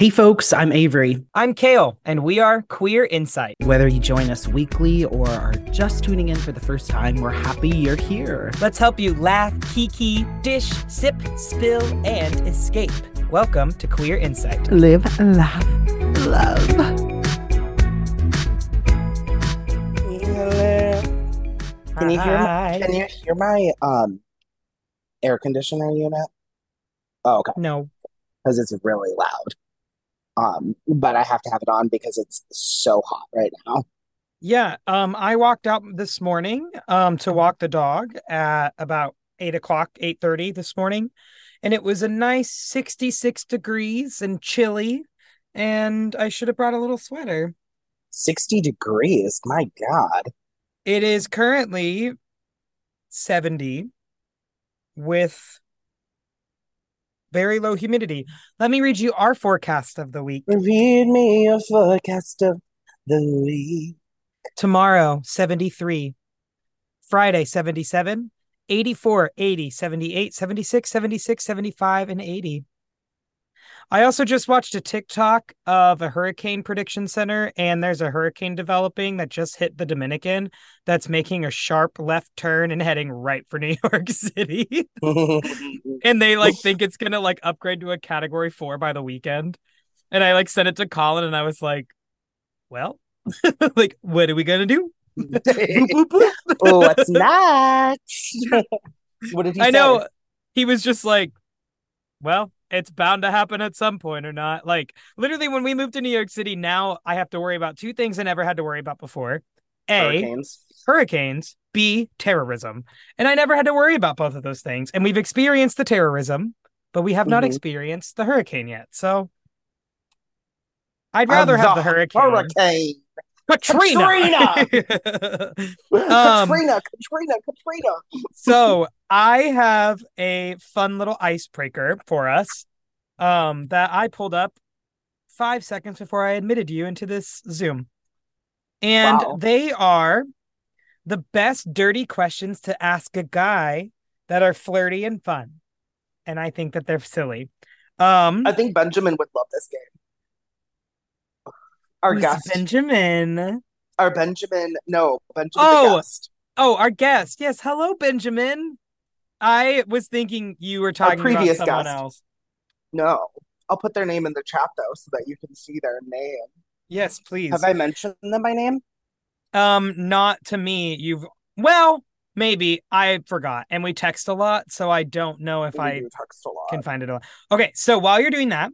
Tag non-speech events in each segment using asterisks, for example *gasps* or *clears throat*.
Hey folks, I'm Avery. I'm Kale, and we are Queer Insight. Whether you join us weekly or are just tuning in for the first time, we're happy you're here. Let's help you laugh, kiki, dish, sip, spill, and escape. Welcome to Queer Insight. Live, laugh, love. Can you hear Hi. my, can you hear my um air conditioner unit? Oh, okay, No. because it's really loud. Um, but I have to have it on because it's so hot right now. Yeah. Um, I walked out this morning um to walk the dog at about eight o'clock, eight thirty this morning, and it was a nice sixty-six degrees and chilly, and I should have brought a little sweater. 60 degrees. My God. It is currently 70 with very low humidity. Let me read you our forecast of the week. Read me a forecast of the week. Tomorrow, 73. Friday, 77. 84, 80, 78, 76, 76, 75, and 80. I also just watched a TikTok of a hurricane prediction center, and there's a hurricane developing that just hit the Dominican that's making a sharp left turn and heading right for *laughs* New York City. *laughs* and they like think *laughs* it's gonna like upgrade to a category four by the weekend. And I like sent it to Colin and I was like, well, like, what are we gonna do? Boop, boop, boop. Oh, what's next? What did he say? I say? know he was just like, well, it's bound to happen at some point or not. Like, literally, when we moved to New York City, now I have to worry about two things I never had to worry about before. A, Hurricanes. hurricanes, B, terrorism. And I never had to worry about both of those things. And we've experienced the terrorism, but we have not Mhm. experienced the hurricane yet. So I'd rather have the hurricane. Hurricane. Katrina. *laughs* *laughs* Um, Katrina, Katrina, Katrina. *laughs* so I have a fun little icebreaker for us um, that I pulled up five seconds before I admitted you into this Zoom. And Wow. they are the best dirty questions to ask a guy that are flirty and fun. And I think that they're silly. Um, I think Benjamin would love this game. Our guest, Benjamin. our Benjamin, no, Benjamin Oh. the guest. Oh, our guest. Yes. Hello, Benjamin. I was thinking you were talking about previous someone guest. else. No, I'll put their name in the chat though, so that you can see their name. Yes, please. Have I mentioned them by name? Um, not to me. You've well, maybe I forgot, and we text a lot, so I don't know if We I text a lot. can find it. a lot. Okay, so while you're doing that,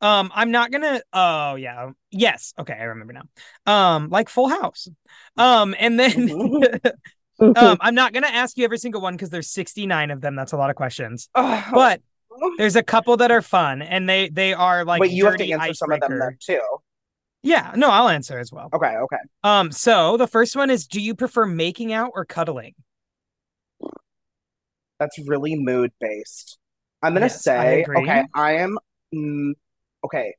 um, I'm not gonna. Oh yeah, yes. Okay, I remember now. Um, like Full House. Um, and then. *laughs* *laughs* Um, I'm not gonna ask you every single one because there's 69 of them. That's a lot of questions. Oh, But there's a couple that are fun, and they they are like wait, you have to answer some of them then too. Yeah, no, I'll answer as well. Okay, okay. Um, so the first one is do you prefer making out or cuddling? That's really mood based. I'm gonna Yes, say, agree. okay, I am. Okay,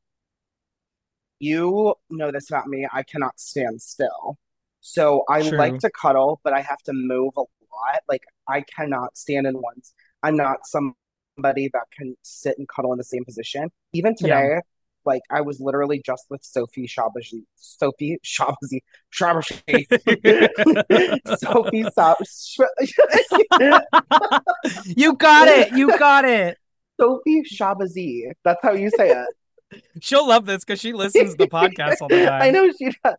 you know this about me. I cannot stand still, so I True. like to cuddle, but I have to move a lot. Like I cannot stand in one. I'm not somebody that can sit and cuddle in the same position. Even Yeah. today, like I was literally just with Sophie Shabazi, Sophie Shabazi, Shabazi, *laughs* Sophie Sa- you got it. You got it. Sophie Shabazi. That's how you say it. She'll love this because she listens to the podcast all the *laughs* time. I know she does.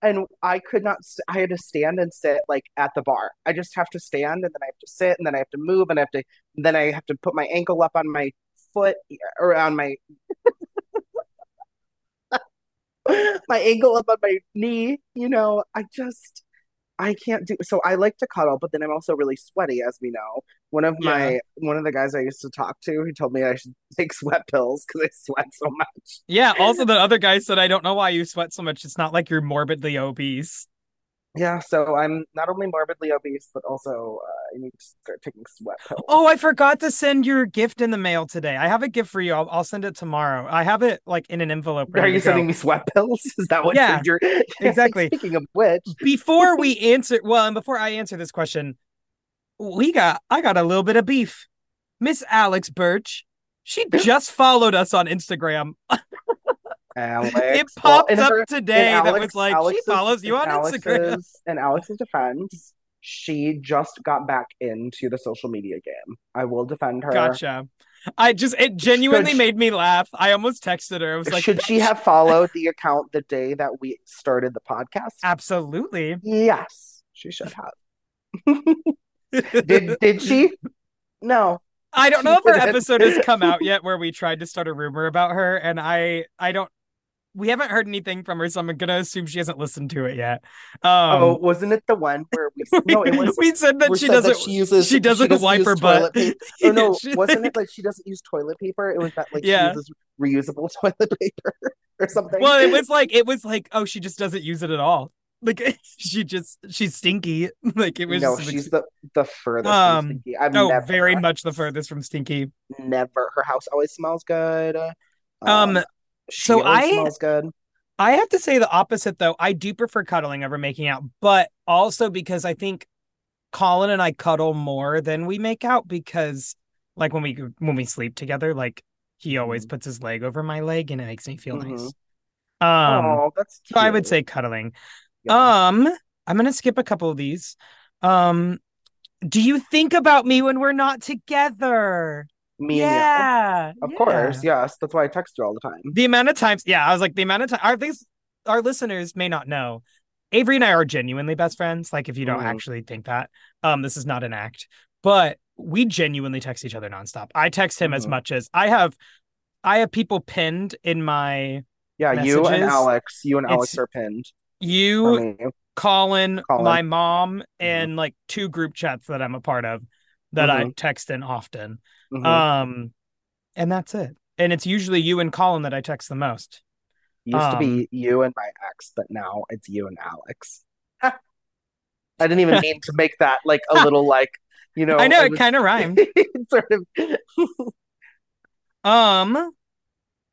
And I could not, st- I had to stand and sit like at the bar. I just have to stand and then I have to sit and then I have to move and I have to, then I have to put my ankle up on my foot or on my, *laughs* my ankle up on my knee. You know, I just, I can't do, so I like to cuddle, but then I'm also really sweaty, as we know. One of my, one of the guys I used to talk to, he told me I should take *laughs* sweat pills because I sweat so much. Yeah. Also, the other guy said, I don't know why you sweat so much. It's not like you're morbidly obese. Yeah, so I'm not only morbidly obese, but also uh, I need to start taking sweat pills. Oh, I forgot to send your gift in the mail today. I have a gift for you. I'll, I'll send it tomorrow. I have it like in an envelope. Are you to go. sending me sweat pills? *laughs* Is that what Yeah, you're *laughs* exactly. Speaking of which, before we answer well and before i answer this question we got i got a little bit of beef miss alex birch she just followed us on instagram *laughs* Alex. It Well, popped up her- today in that was like Alex's- she follows you on Instagram. Alex's- In Alex's defense, she just got back into the social media game. I will defend her. Gotcha. I just it genuinely Should- made me laugh. I almost texted her. I was like, Should she have followed the account the day that we started the podcast? Absolutely. Yes, she should have. *laughs* Did did she? No. I don't She know if her episode has come out yet where we tried to start a rumor about her, and I I don't we haven't heard anything from her, so I'm gonna assume she hasn't listened to it yet. Um oh, wasn't it the one where we? No, it *laughs* was. we said that she said doesn't she uses. she doesn't wipe use her butt. toilet paper. *laughs* Oh no, She- wasn't it like she doesn't use toilet paper? It was that like Yeah. she uses reusable *laughs* toilet paper or something. Well, it was like it was like, oh, she just doesn't use it at all. Like *laughs* she just she's stinky. *laughs* Like it was no, she's the the furthest Um, from stinky. I've oh, never, very much the furthest from stinky. Never. Her house always smells good. Um, she so I- smells good. I have to say the opposite though. I do prefer cuddling over making out, but also because I think Colin and I cuddle more than we make out because like when we when we sleep together, like he always Mhm. puts his leg over my leg and it makes me feel Mhm. nice. Um oh, that's so I would say cuddling. Yeah. Um I'm to skip a couple of these. Um do you think about me when we're not together? me and you. yeah. Of yeah. course, yes. That's why I text you all the time. The amount of times, yeah, I was like, the amount of time, our things, our listeners may not know. Avery and I are genuinely best friends. Like, if you don't Mhm. actually think that, um, this is not an act, but we genuinely text each other nonstop. I text him as Mhm. much as I have. I have people pinned in my Yeah, you and Alex, you and Alex It's- are pinned you. Colin, Colin. my mom, and like two group chats that I'm a part of that I text in often. Mhm. Um, and that's it. And it's usually you and Colin that I text the most. Used to um, be you and my ex, but now it's you and Alex. *laughs* I *laughs* didn't even mean to make that like a little like you *laughs* know. I know it it kind of rhymed. sort of. Um,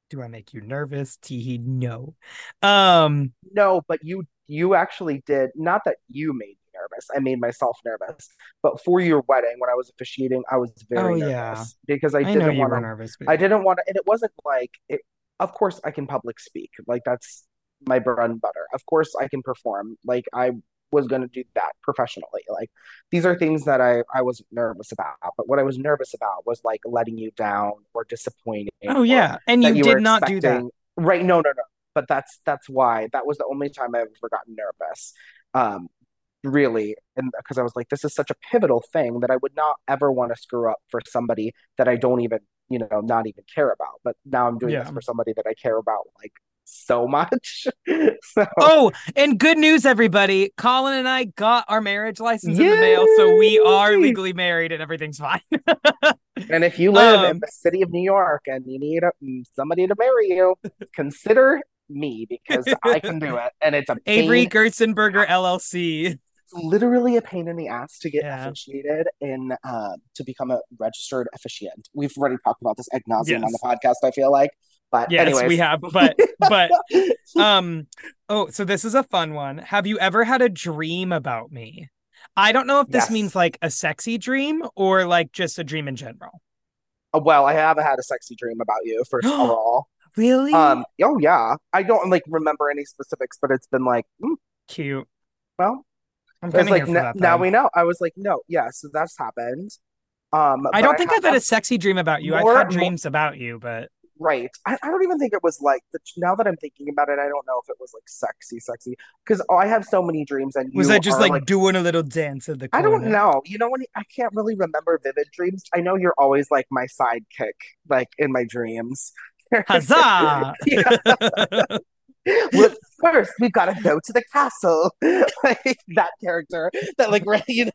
do I make you nervous? Teehee, no. Um, No, but you you actually did. Not that you made me nervous. I made myself nervous. But for your wedding, when I was officiating, I was very Oh, nervous yeah. because I I, didn't want to. nervous. But I didn't want to, and it wasn't like it. Of course, I can public speak. Like that's my bread and butter. Of course, I can perform. Like I was going to do that professionally. Like these are things that I I wasn't nervous about. But what I was nervous about was like letting you down or disappointing. Oh or yeah, and that you did not do that. Right? No, no, no. But that's that's why that was the only time I've ever gotten nervous. Um, really, and because I was like, this is such a pivotal thing that I would not ever want to screw up for somebody that I don't even, you know, not even care about. But now I'm doing this for somebody that I care about like so much. *laughs* so Oh, and good news, everybody! Colin and I got our marriage license in the mail, so we are legally married, and everything's fine. *laughs* And if you live Um, in the city of New York and you need a, somebody to marry you, *laughs* consider me because I can do it. And it's a Avery Gerstenberger LLC. literally a pain in the ass to get Yeah. officiated in uh, to become a registered officiant. We've already talked about this egg nauseum on the podcast. I feel like, but Yes, anyways, we have, but but *laughs* um oh so this is a fun one. Have you ever had a dream about me? I don't know if this Yes. means like a sexy dream or like just a dream in general. Uh, well, I have had a sexy dream about you. First of *gasps* all, really? Um, oh yeah, I don't like remember any specifics, but it's been like, mm, cute. Well, i'm kind like n- that now we know. I was like, no, yeah, so that's happened. Um, i don't think i've had a sexy dream about you. I've more- had more- dreams about you but right. I, I don't even think it was like the, now that I'm thinking about it, I don't know if it was like sexy, sexy because I have so many dreams and was i just are, like, doing a little dance at the I don't know. You know when I can't really remember vivid dreams. I know you're always like my sidekick, like in my dreams. huzzah *laughs* well, first we've got to go to the castle. *laughs* like that character that like *laughs* you know.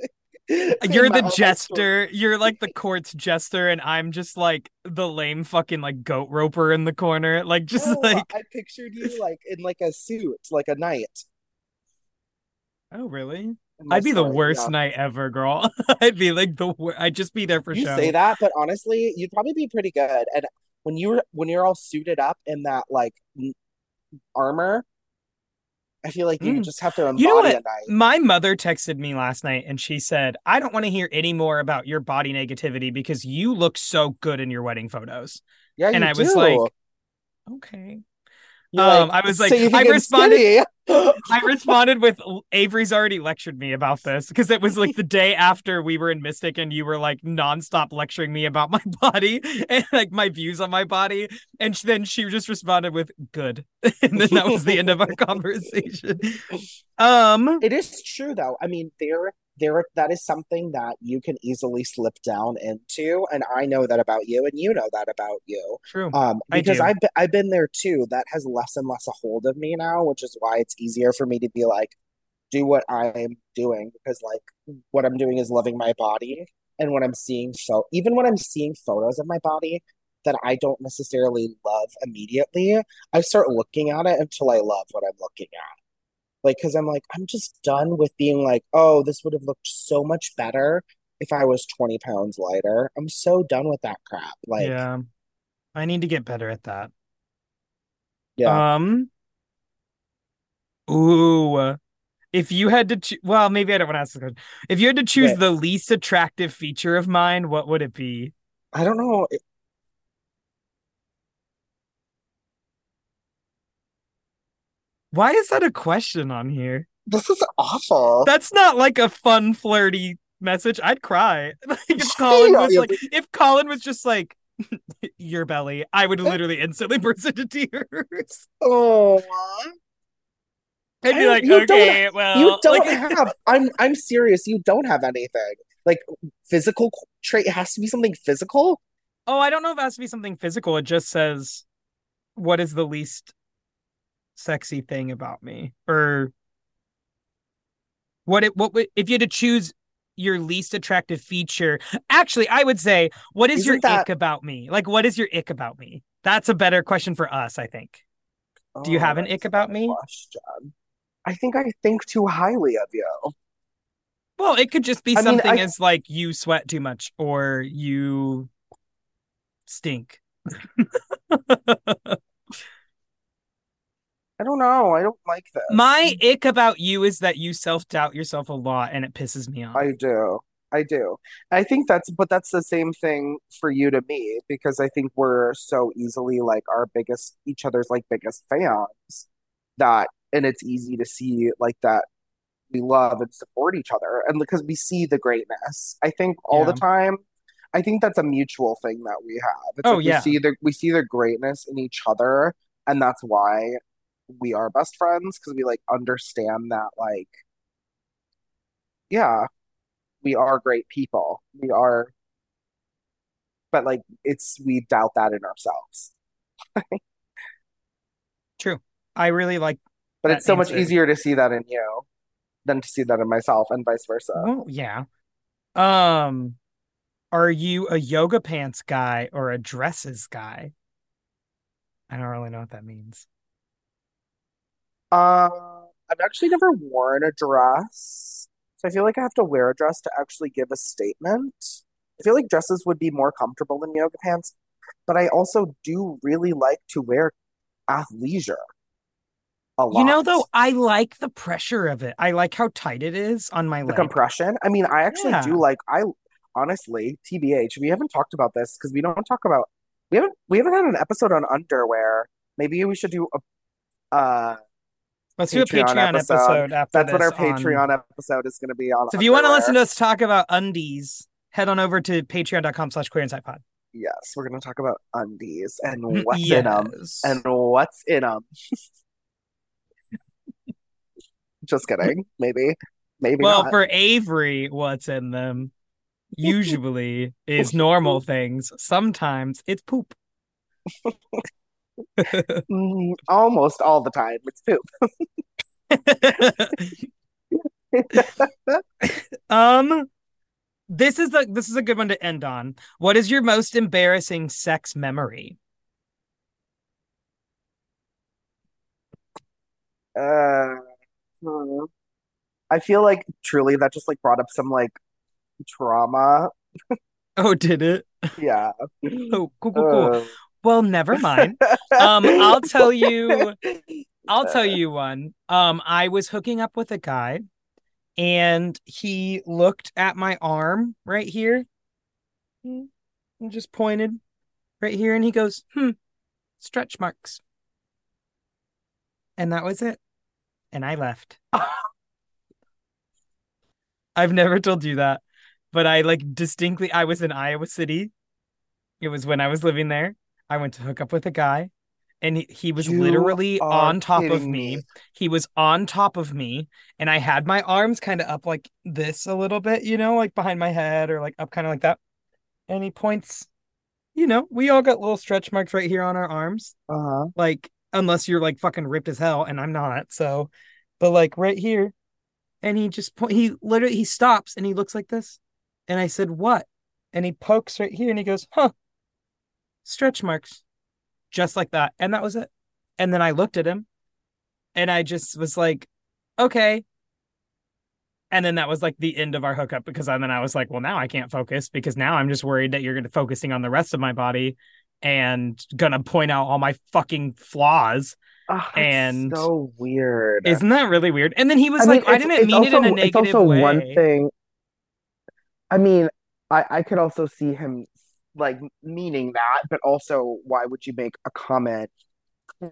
like- *laughs* You're the jester. You're like the *laughs* court's jester, and I'm just like the lame fucking like goat roper in the corner. Like just No, like I pictured you *laughs* like in like a suit, like a knight. oh really? I'd be the worst yeah. night ever, girl. I'd be like the wor- I'd just be there for You show. say that, but honestly, you'd probably be pretty good. And when you're when you're all suited up in that like armor, I feel like you Mm. just have to embody You know what? My mother texted me last night and she said, "I don't want to hear any more about your body negativity because you look so good in your wedding photos." Yeah, and I was like, Okay. Um, I was like- "So I responded- *laughs* I responded with Avery's already lectured me about this because it was like the day after we were in Mystic and you were like nonstop lecturing me about *laughs* my body and like my views on my body. And then she just responded with good. *laughs* and then that was the end of our conversation. Um, It is true though. I mean, there there that is something that you can easily slip down into, and I know that about you, and you know that about you. true. Um, because. I've be- I've been there too. That has less and less a hold of me now, which is why it's easier for me to be like, do what I'm doing because like what I'm doing is loving my body, and when I'm seeing so even when I'm seeing photos of my body that I don't necessarily love immediately, I start looking at it until I love what I'm looking at. Like, because I'm like, I'm just done with being like, oh, this would have looked so much better if I was 20 pounds lighter. I'm so done with that crap. Like, yeah. I need to get better at that. yeah. Um. Ooh. If you had to, cho- well, maybe I don't want to ask this question. If you had to choose Wait. the least attractive feature of mine, what would it be? I don't know. Why is that a question on here? This is awful. That's not like a fun, flirty message. I'd cry. *laughs* Like if Colin was like, if Colin was just like, *laughs* your belly, I would eh. literally instantly *laughs* burst into tears. Oh, I'd be like, you don't- okay, well, you don't like, have. I'm I'm serious. You don't have anything. Like physical trait it has to be something physical. Oh, I don't know if it has to be something physical. It just says, "What is the least sexy thing about me?" Or what? It what would- if you had to choose your least attractive feature? Actually, I would say, "What is your Isn't that- ick about me?" Like, what is your ick about me? That's a better question for us, I think. Do you Oh, have an ick about me? Question. I think I think too highly of you. Well, it could just be I mean, something I- as like you sweat too much or you stink. *laughs* I don't know. I don't like this. My ick about you is that you self doubt yourself a lot, and it pisses me off. I do. I do. I think that's, but that's the same thing for you to me because I think we're so easily like our biggest, each other's like biggest fans that, and it's easy to see like that we love and support each other and because we see the greatness. I think all the time, I think that's a mutual thing that we have. It's Oh, like yeah. we see the we see the greatness in each other, and that's why we are best friends because we like understand that like, yeah we are great people. We are, but like it's we doubt that in ourselves. *laughs* True. I really like. But it's so much easier to see that in you than to see that in myself, and vice versa. Well, yeah. Um, are you a yoga pants guy or a dresses guy? I don't really know what that means. Uh, I've actually never worn a dress, so I feel like I have to wear a dress to actually give a statement. I feel like dresses would be more comfortable than yoga pants, but I also do really like to wear athleisure a lot. You know, though, I like the pressure of it. I like how tight it is on my the leg. compression. I mean, I actually Yeah. do like I honestly, TBH, we haven't talked about this because we don't talk about we haven't we haven't had an episode on underwear. Maybe we should do a uh Let's do a Patreon Patreon episode. episode, after that's what our this on- Patreon episode is going to be on. So if you want to listen to us talk about undies, head on over to patreon.com slash queer insight pod. yes, we're going to talk about undies and mm, what's in them and what's in them. *laughs* Just kidding. Maybe, maybe well, not. for Avery, what's in them usually *laughs* is normal things. Sometimes it's poop. *laughs* *laughs* Mm, almost all the time, it's poop. *laughs* um this is a this is a good one to end on. What is your most embarrassing sex memory? Uh, hmm. I feel like truly that just like brought up some like trauma. Oh, did it? Yeah. *laughs* Oh, cool, cool, cool. Uh, Well, never mind. Um, I'll tell you- I'll tell you one. Um, I was hooking up with a guy and he looked at my arm right here and just pointed right here and he goes, hmm. stretch marks. And that was it. And I left. *laughs* I've never told you that, but I like distinctly I was in Iowa City. It was when I was living there. I went to hook up with a guy and he, he was You literally on top of me. me. He was on top of me and I had my arms kind of up like this a little bit, you know, like behind my head or like up kind of like that. And he points, you know, we all got little stretch marks right here on our arms Uh-huh. like unless you're like fucking ripped as hell and i'm not so but like right here and he just po- he literally he stops and he looks like this and i said what and he pokes right here and he goes huh stretch marks just like that and that was it and then i looked at him and i just was like okay and then that was like the end of our hookup because then I was like, well, now I can't focus because now I'm just worried that you're going to focusing on the rest of my body and gonna point out all my fucking flaws. Oh, And- so weird. Isn't that really weird? And then he was I mean, like, I didn't mean it in a also- negative It's also way. one thing. I mean, I I could also see him like meaning that, but also, why would you make a comment?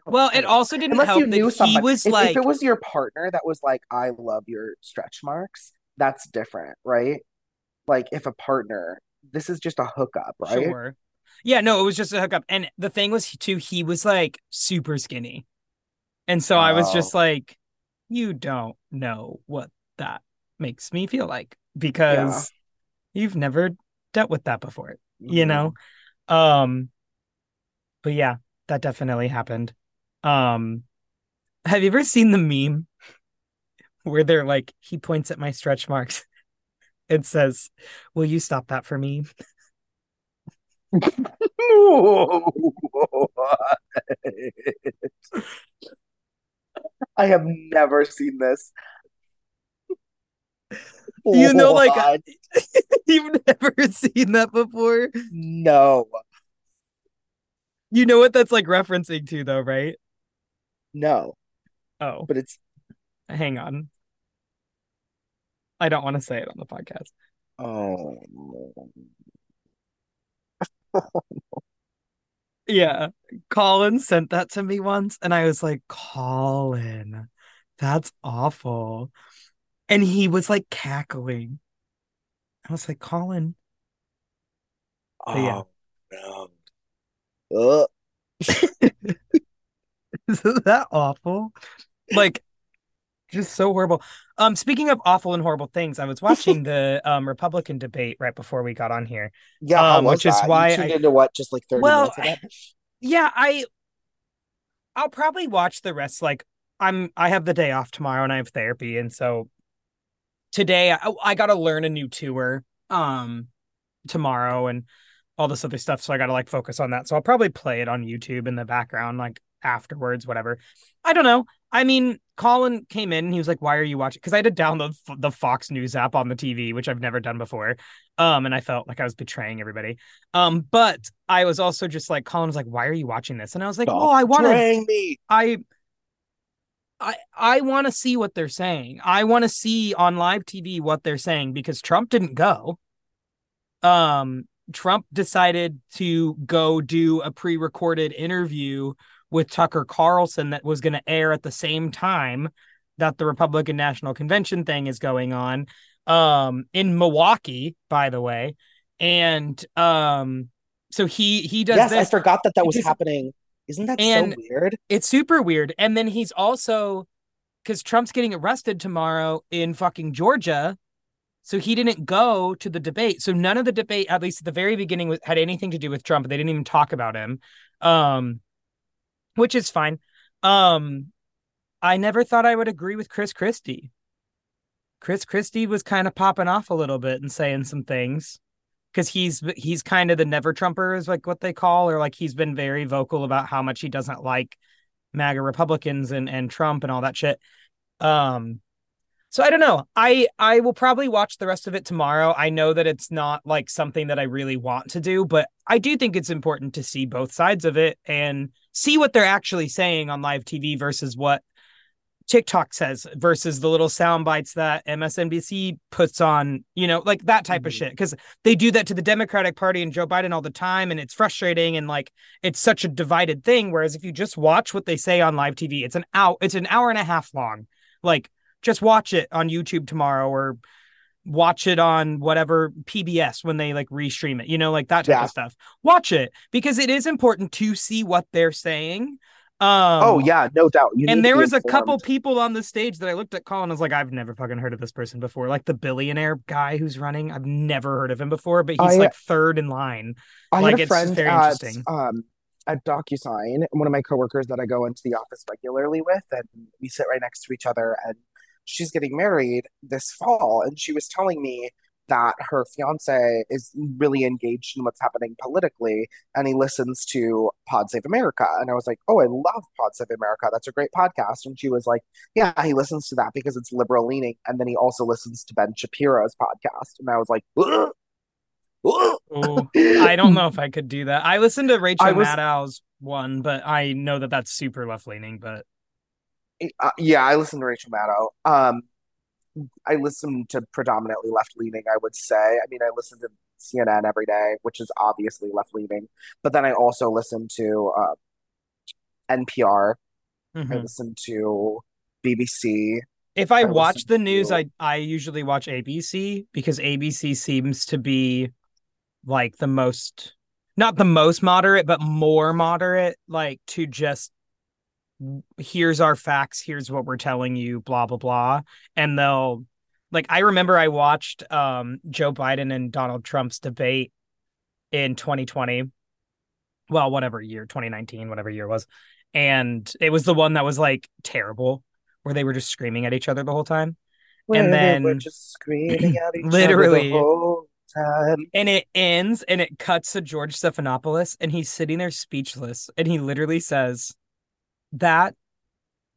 Well, it also didn't Unless help you knew that he was if, like, if it was your partner that was like, "I love your stretch marks," that's different, right? Like if a partner, this is just a hookup, right? sure. Yeah, no, it was just a hookup. And the thing was too, he was like super skinny. And so I was just Oh. like, you don't know what that makes me feel like because you've never dealt with that before. You Mhm. know um but yeah that definitely happened um have you ever seen the meme *laughs* where they're like he points at my stretch marks *laughs* and says will you stop that for me *laughs* I have never seen this. You know, oh like, What? *laughs* you've never *laughs* seen that before? No, you know what that's like referencing to though right? No, oh. But it's hang on. I don't want to say it on the podcast. Oh, *laughs* Yeah. Colin sent that to me once, and I was like, Colin, that's awful. And he was like cackling. I was like, Colin, But yeah. oh no. Ugh. *laughs* isn't that awful? Like, just so horrible. Um, speaking of awful and horrible things, I was *laughs* watching the um Republican debate right before we got on here. Yeah, Um, which is that? You tuned I- into what, just like 30 Well, minutes of it? *sighs* Yeah, I I'll probably watch the rest. Like I'm I have the day off tomorrow and I have therapy, and so today I, I got to learn a new tour um tomorrow and all this other stuff. So I got to like focus on that. So I'll probably play it on YouTube in the background, like afterwards, whatever. I don't know. I mean, Colin came in and he was like, "Why are you watching?" Because I had to download f- the Fox News app on the TV, which I've never done before. Um, and I felt like I was betraying everybody. Um, but I was also just like, Colin was like, "Why are you watching this?" And I was like, Stop "Oh, I want to betraying me. I I I want to see what they're saying. I want to see on live TV what they're saying because Trump didn't go. Um Trump decided to go do a pre-recorded interview with Tucker Carlson that was going to air at the same time that the Republican National Convention thing is going on um in Milwaukee by the way. And um so he he does Yes, I forgot that that was happening. Isn't that And- so weird? it's super weird. And then he's also because Trump's getting arrested tomorrow in fucking Georgia. So he didn't go to the debate. So none of the debate, at least at the very beginning, was, had anything to do with Trump. They didn't even talk about him. Um, which is fine. Um, I never thought I would agree with Chris Christie. Chris Christie was kind of popping off a little bit and saying some things because he's he's kind of the never Trumper is like what they call, or like he's been very vocal about how much he doesn't like MAGA Republicans and and Trump and all that shit. Um, so I don't know. I I will probably watch the rest of it tomorrow. I know that it's not like something that I really want to do, but I do think it's important to see both sides of it and see what they're actually saying on live TV versus what TikTok says versus the little sound bites that MSNBC puts on, you know, like that type mm-hmm. of shit. Because they do that to the Democratic Party and Joe Biden all the time, and it's frustrating and like it's such a divided thing. Whereas if you just watch what they say on live TV, it's an hour, it's an hour and a half long. Like just watch it on YouTube tomorrow or watch it on whatever PBS when they like restream it, you know, like that type yeah. of stuff. Watch it because it is important to see what they're saying um, oh yeah, no doubt. You and there was informed. a couple people on the stage that I looked at Colin and I was like, I've never fucking heard of this person before. Like the billionaire guy who's running, I've never heard of him before, but he's I, like third in line. I like had a friend very at, interesting. Um, at DocuSign, one of my coworkers that I go into the office regularly with, and we sit right next to each other. And she's getting married this fall, and she was telling me that her fiance is really engaged in what's happening politically and he listens to Pod Save America. And I was like, Oh, I love Pod Save America. That's a great podcast. And she was like, Yeah, he listens to that because it's liberal leaning. And then he also listens to Ben Shapiro's podcast. And I was like, Ugh. *gasps* Ooh, I don't know if I could do that. I listened to Rachel was, Maddow's one, but I know that that's super left leaning. But uh, yeah, I listened to Rachel Maddow. Um, I listen to predominantly left leaning, I would say. I mean, I listen to CNN every day, which is obviously left leaning, but then I also listen to uh, NPR. Mm-hmm. I listen to BBC. If I, I watch the news, to... I I usually watch ABC because ABC seems to be like the most not the most moderate, but more moderate, like to just here's our facts here's what we're telling you blah blah blah. And they'll like i remember i watched um joe biden and donald trump's debate in 2020 well whatever year 2019 whatever year was. And it was the one that was like terrible where they were just screaming at each other the whole time. Where and then we're just screaming at *laughs* each literally the and it ends and it cuts to george stephanopoulos and he's sitting there speechless and he literally says that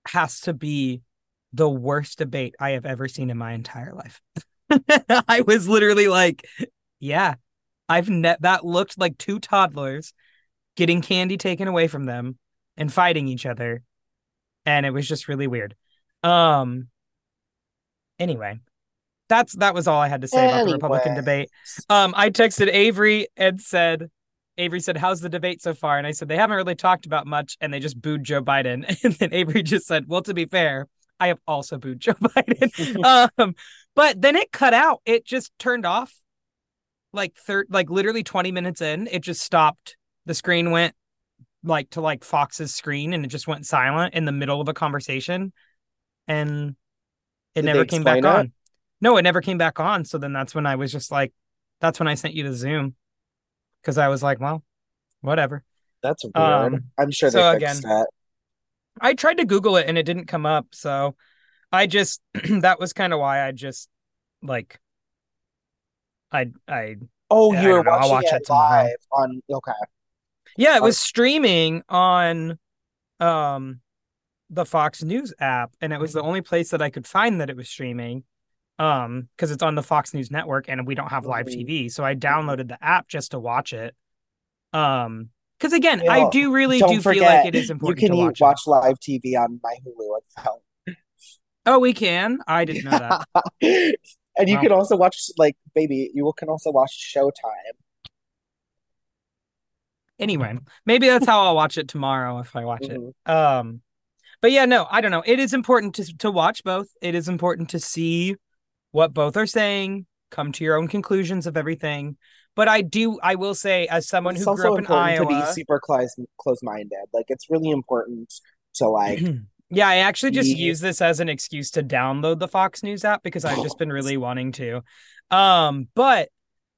has to be the worst debate I have ever seen in my entire life. *laughs* I was literally like, yeah, I've net that looked like two toddlers getting candy taken away from them and fighting each other. And it was just really weird. Um anyway, that's that was all I had to say anyway. about the Republican debate. Um I texted Avery and said Avery said, How's the debate so far? And I said, They haven't really talked about much and they just booed Joe Biden. *laughs* And then Avery just said, Well, to be fair, I have also booed Joe *laughs* Biden. *laughs* um, but then it cut out. It just turned off like third like literally 20 minutes in. It just stopped. The screen went like to like Fox's screen and it just went silent in the middle of a conversation. And it Did never came back it? on. No, it never came back on. So then that's when I was just like, that's when I sent you to Zoom because I was like, well, whatever. That's weird. Um, I'm sure they so fixed again, that. I tried to Google it and it didn't come up. So I just *clears throat* that was kind of why I just like I I Oh, you were watching watch it, it live on okay. Yeah, it was streaming on um the Fox News app and it was the only place that I could find that it was streaming um because it's on the Fox News network and we don't have live mm-hmm. TV. So I downloaded the app just to watch it. Um because again, I do really do forget, feel like it is important. You can watch, watch live TV on my Hulu account. Oh, we can. I didn't know that. *laughs* and you wow. can also watch like baby. You can also watch Showtime. Anyway, maybe that's how I'll watch it tomorrow if I watch mm-hmm. it. Um, but yeah, no, I don't know. It is important to to watch both. It is important to see what both are saying, come to your own conclusions of everything. But I do, I will say, as someone it's who grew up in Iowa, to be super close, close-minded. Like it's really important to like. *clears throat* yeah, I actually just be... use this as an excuse to download the Fox News app because I've just been really *gasps* wanting to. Um, but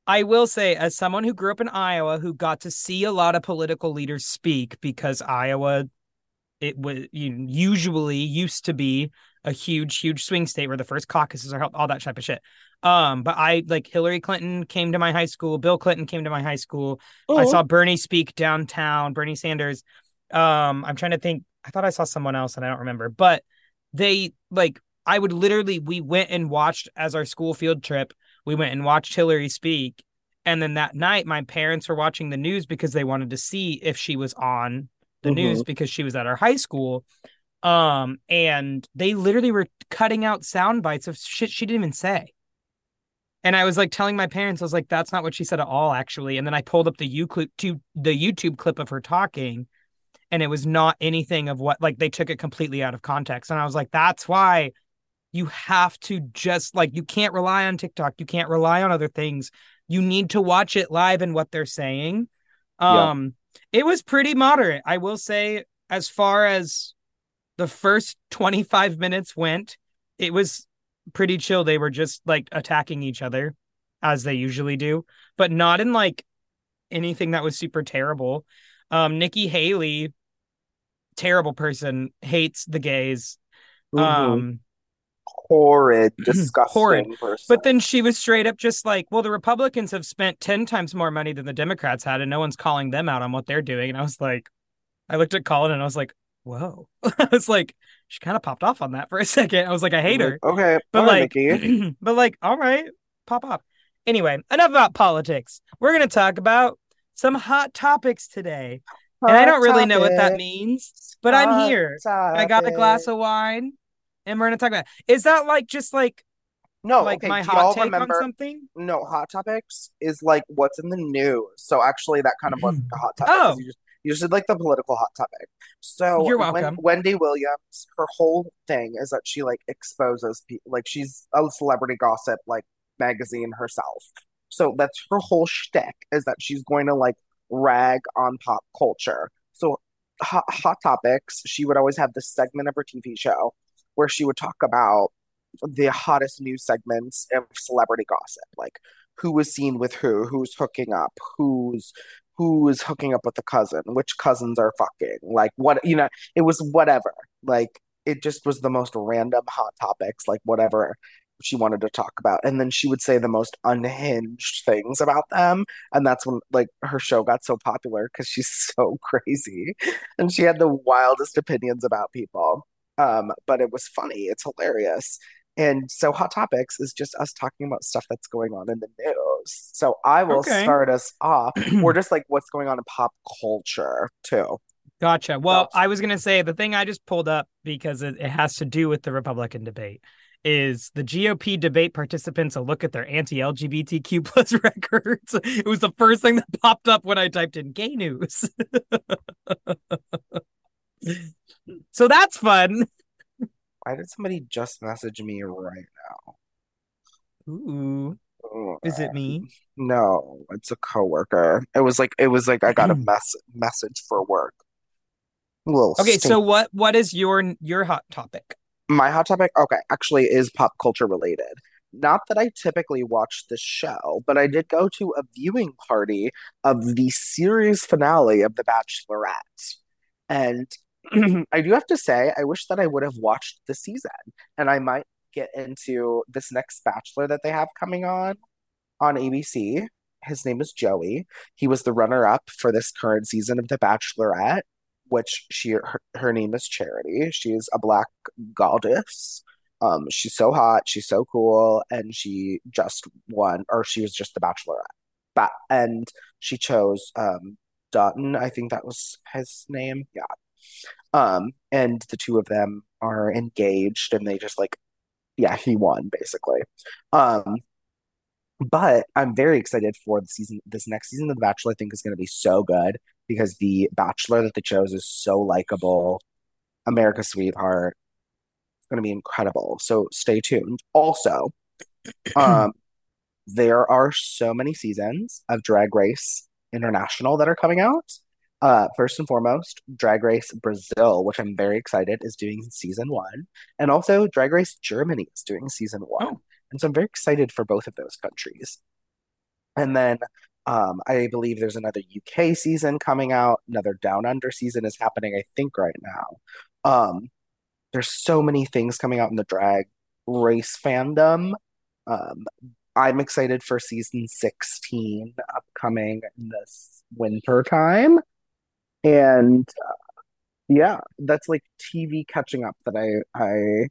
I will say, as someone who grew up in Iowa, who got to see a lot of political leaders speak, because Iowa, it was usually used to be a huge, huge swing state where the first caucuses are held, all that type of shit. Um, but I like Hillary Clinton came to my high school, Bill Clinton came to my high school. Oh. I saw Bernie speak downtown, Bernie Sanders. Um, I'm trying to think, I thought I saw someone else and I don't remember, but they like I would literally we went and watched as our school field trip, we went and watched Hillary speak. And then that night my parents were watching the news because they wanted to see if she was on the mm-hmm. news because she was at our high school Um, and they literally were cutting out sound bites of shit she didn't even say. And I was like telling my parents, I was like, that's not what she said at all, actually. And then I pulled up the to the YouTube clip of her talking, and it was not anything of what like they took it completely out of context. And I was like, that's why you have to just like you can't rely on TikTok, you can't rely on other things. You need to watch it live and what they're saying. Um, yeah. it was pretty moderate, I will say, as far as the first 25 minutes went, it was pretty chill. They were just like attacking each other as they usually do, but not in like anything that was super terrible. Um, Nikki Haley, terrible person, hates the gays. Mm-hmm. Um, horrid, *clears throat* disgusting horrid. Person. But then she was straight up just like, well, the Republicans have spent 10 times more money than the Democrats had, and no one's calling them out on what they're doing. And I was like, I looked at Colin and I was like, whoa. *laughs* I was like, she kind of popped off on that for a *laughs* second. I was like, I hate her. Okay. But like, *clears throat* *clears throat* but like, all right, pop off. Anyway, enough about politics. We're going to talk about some hot topics today. Hot and I don't really know what that means, but hot I'm here. I got a glass of wine and we're going to talk about it. Is that like just like no, like okay. my hot take remember, on something? No, hot topics is like what's in the news. So actually, that kind of was *clears throat* a hot topic. Oh, you just usually like the political hot topic. So you're welcome. Wendy Williams, her whole thing is that she like exposes people, like she's a celebrity gossip like magazine herself. So that's her whole shtick is that she's going to like rag on pop culture. So hot, hot topics, she would always have this segment of her TV show where she would talk about the hottest news segments of celebrity gossip, like who was seen with who, who's hooking up, who's who is hooking up with the cousin, which cousins are fucking, like what you know, it was whatever. Like it just was the most random hot topics, like whatever she wanted to talk about. And then she would say the most unhinged things about them. And that's when like her show got so popular because she's *laughs* so crazy. And she had the wildest opinions about people. Um, but it was funny, it's hilarious. And so Hot Topics is just us talking about stuff that's going on in the news. So I will okay. start us off. *clears throat* We're just like what's going on in pop culture too. Gotcha. Well, so. I was gonna say the thing I just pulled up because it, it has to do with the Republican debate is the GOP debate participants a look at their anti-LGBTQ *laughs* plus records. It was the first thing that popped up when I typed in gay news. *laughs* so that's fun. Why did somebody just message me right now? Ooh. Oh, is it me? No, it's a coworker. It was like it was like I got a *clears throat* mess message for work. okay, stink. so what what is your your hot topic? My hot topic, okay, actually is pop culture related. Not that I typically watch the show, but I did go to a viewing party of the series finale of The Bachelorette. And *clears throat* I do have to say, I wish that I would have watched the season, and I might get into this next Bachelor that they have coming on on ABC. His name is Joey. He was the runner-up for this current season of The Bachelorette, which she her, her name is Charity. She's a black goddess. Um, she's so hot, she's so cool, and she just won, or she was just the Bachelorette. But and she chose um Dotun, I think that was his name. Yeah. Um, and the two of them are engaged and they just like, yeah, he won basically. Um, but I'm very excited for the season. This next season of The Bachelor, I think, is going to be so good because the Bachelor that they chose is so likable. America's sweetheart. It's going to be incredible. So stay tuned. Also, *clears throat* um, there are so many seasons of Drag Race International that are coming out. Uh, first and foremost, Drag Race Brazil, which I'm very excited, is doing season one, and also Drag Race Germany is doing season one, oh. and so I'm very excited for both of those countries. And then um, I believe there's another UK season coming out. Another Down Under season is happening, I think, right now. Um, there's so many things coming out in the drag race fandom. Um, I'm excited for season 16 upcoming this winter time and uh, yeah, that's like TV catching up that I I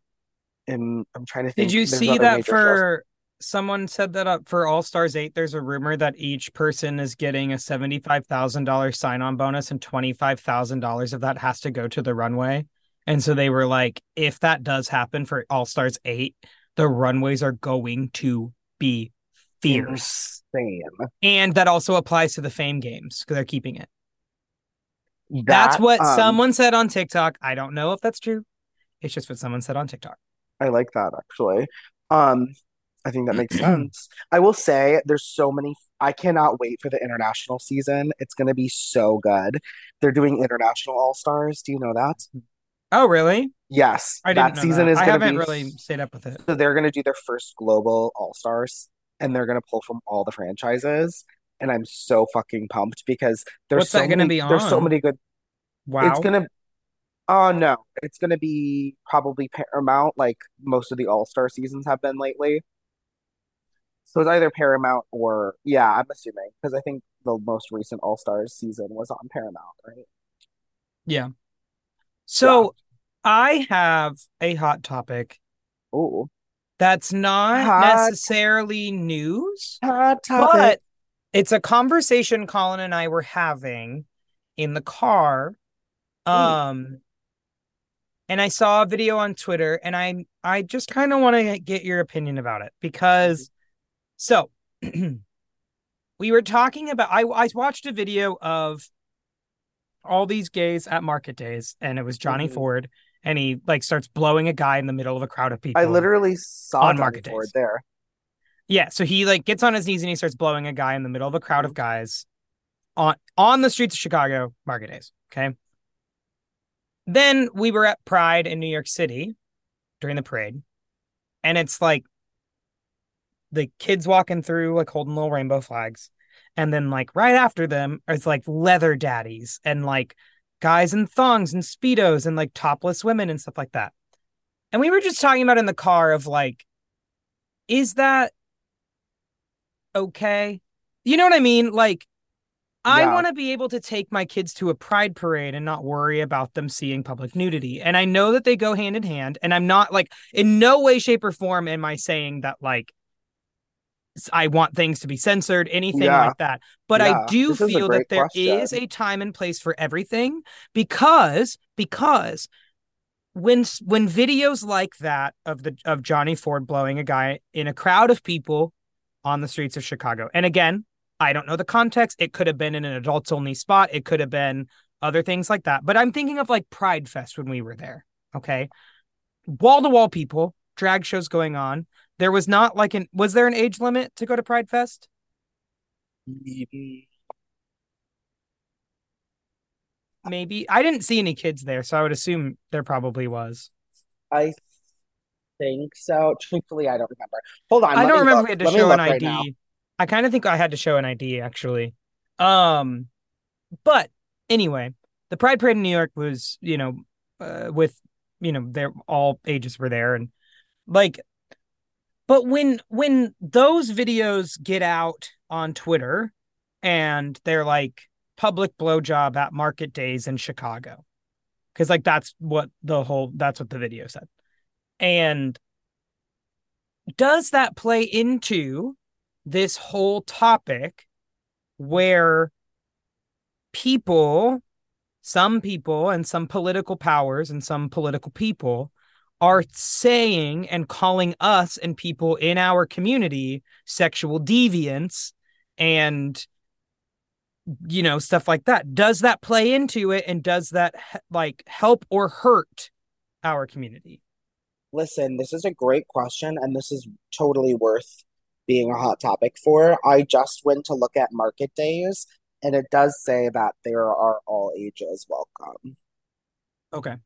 am I'm trying to think. Did you see that for shows. someone said that up for All Stars 8 there's a rumor that each person is getting a $75,000 sign-on bonus and $25,000 of that has to go to the runway And so they were like, if that does happen for All Stars 8, the runways are going to be fierce. Insane. And that also applies to the fame games because they're keeping it. That, That's what um, someone said on TikTok. I don't know if that's true. It's just what someone said on TikTok. I like that actually. Um, I think that makes *clears throat* sense. I will say there's so many. I cannot wait for the international season. It's going to be so good. They're doing international all stars. Do you know that? Oh, really? Yes, I didn't that know season that. is I going to haven't be. really stayed up with it. So they're going to do their first global all stars, and they're going to pull from all the franchises. And I'm so fucking pumped because there's What's so that gonna many. be There's so many good. Wow. It's gonna. Oh no, it's gonna be probably Paramount, like most of the All Star seasons have been lately. So it's either Paramount or yeah, I'm assuming because I think the most recent All Stars season was on Paramount, right? Yeah. So I have a hot topic Oh, that's not Hot- necessarily news, hot but it's a conversation Colin and I were having in the car. Um and I saw a video on Twitter and I I just kind of want to get your opinion about it because so *clears throat* we were talking about I I watched a video of all these gays at market days and it was Johnny Mhm. Ford and he like starts blowing a guy in the middle of a crowd of people. I literally saw on Johnny market Ford days. there. Yeah, so he like gets on his knees and he starts blowing a guy in the middle of a crowd of guys on on the streets of Chicago market days. Okay. Then we were at Pride in New York City during the parade, and it's like the kids walking through like holding little rainbow flags, and then like right after them is like leather daddies and like guys in thongs and speedos and like topless women and stuff like that. And we were just talking about in the car of like, is that okay? You know what I mean? Like, I want to be able to take my kids to a pride parade and not worry about them seeing public nudity. And I know that they go hand in hand. And I'm not like, in no way, shape, or form am I saying that, like, I want things to be censored, anything Yeah. like that. But I do this feel that there question. is a time and place for everything because, because when when videos like that of the of Johnny Ford blowing a guy in a crowd of people on the streets of Chicago. And again, I don't know the context. It could have been in an adults only spot. It could have been other things like that. But I'm thinking of like Pride Fest when we were there. Okay. Wall to wall people, drag shows going on. There was not like an was there an age limit to go to Pride Fest? Maybe. Maybe. I didn't see any kids there, so I would assume there probably was. I think so. Truthfully, I don't remember. Hold on. I don't remember look. we had to Let show an ID. now. I kind of think I had to show an ID actually. Um, but anyway, the Pride Parade in New York was, you know, uh, with, you know, they're all ages were there and like, but when when those videos get out on Twitter and they're like public blowjob at market days in Chicago, because like that's what the whole that's what the video said, and does that play into this whole topic where people, some people, and some political powers and some political people are saying and calling us and people in our community sexual deviants and you know stuff like that? Does that play into it and does that like help or hurt our community Listen, this is a great question, and this is totally worth being a hot topic for. I just went to look at market days, and it does say that there are all ages welcome. okay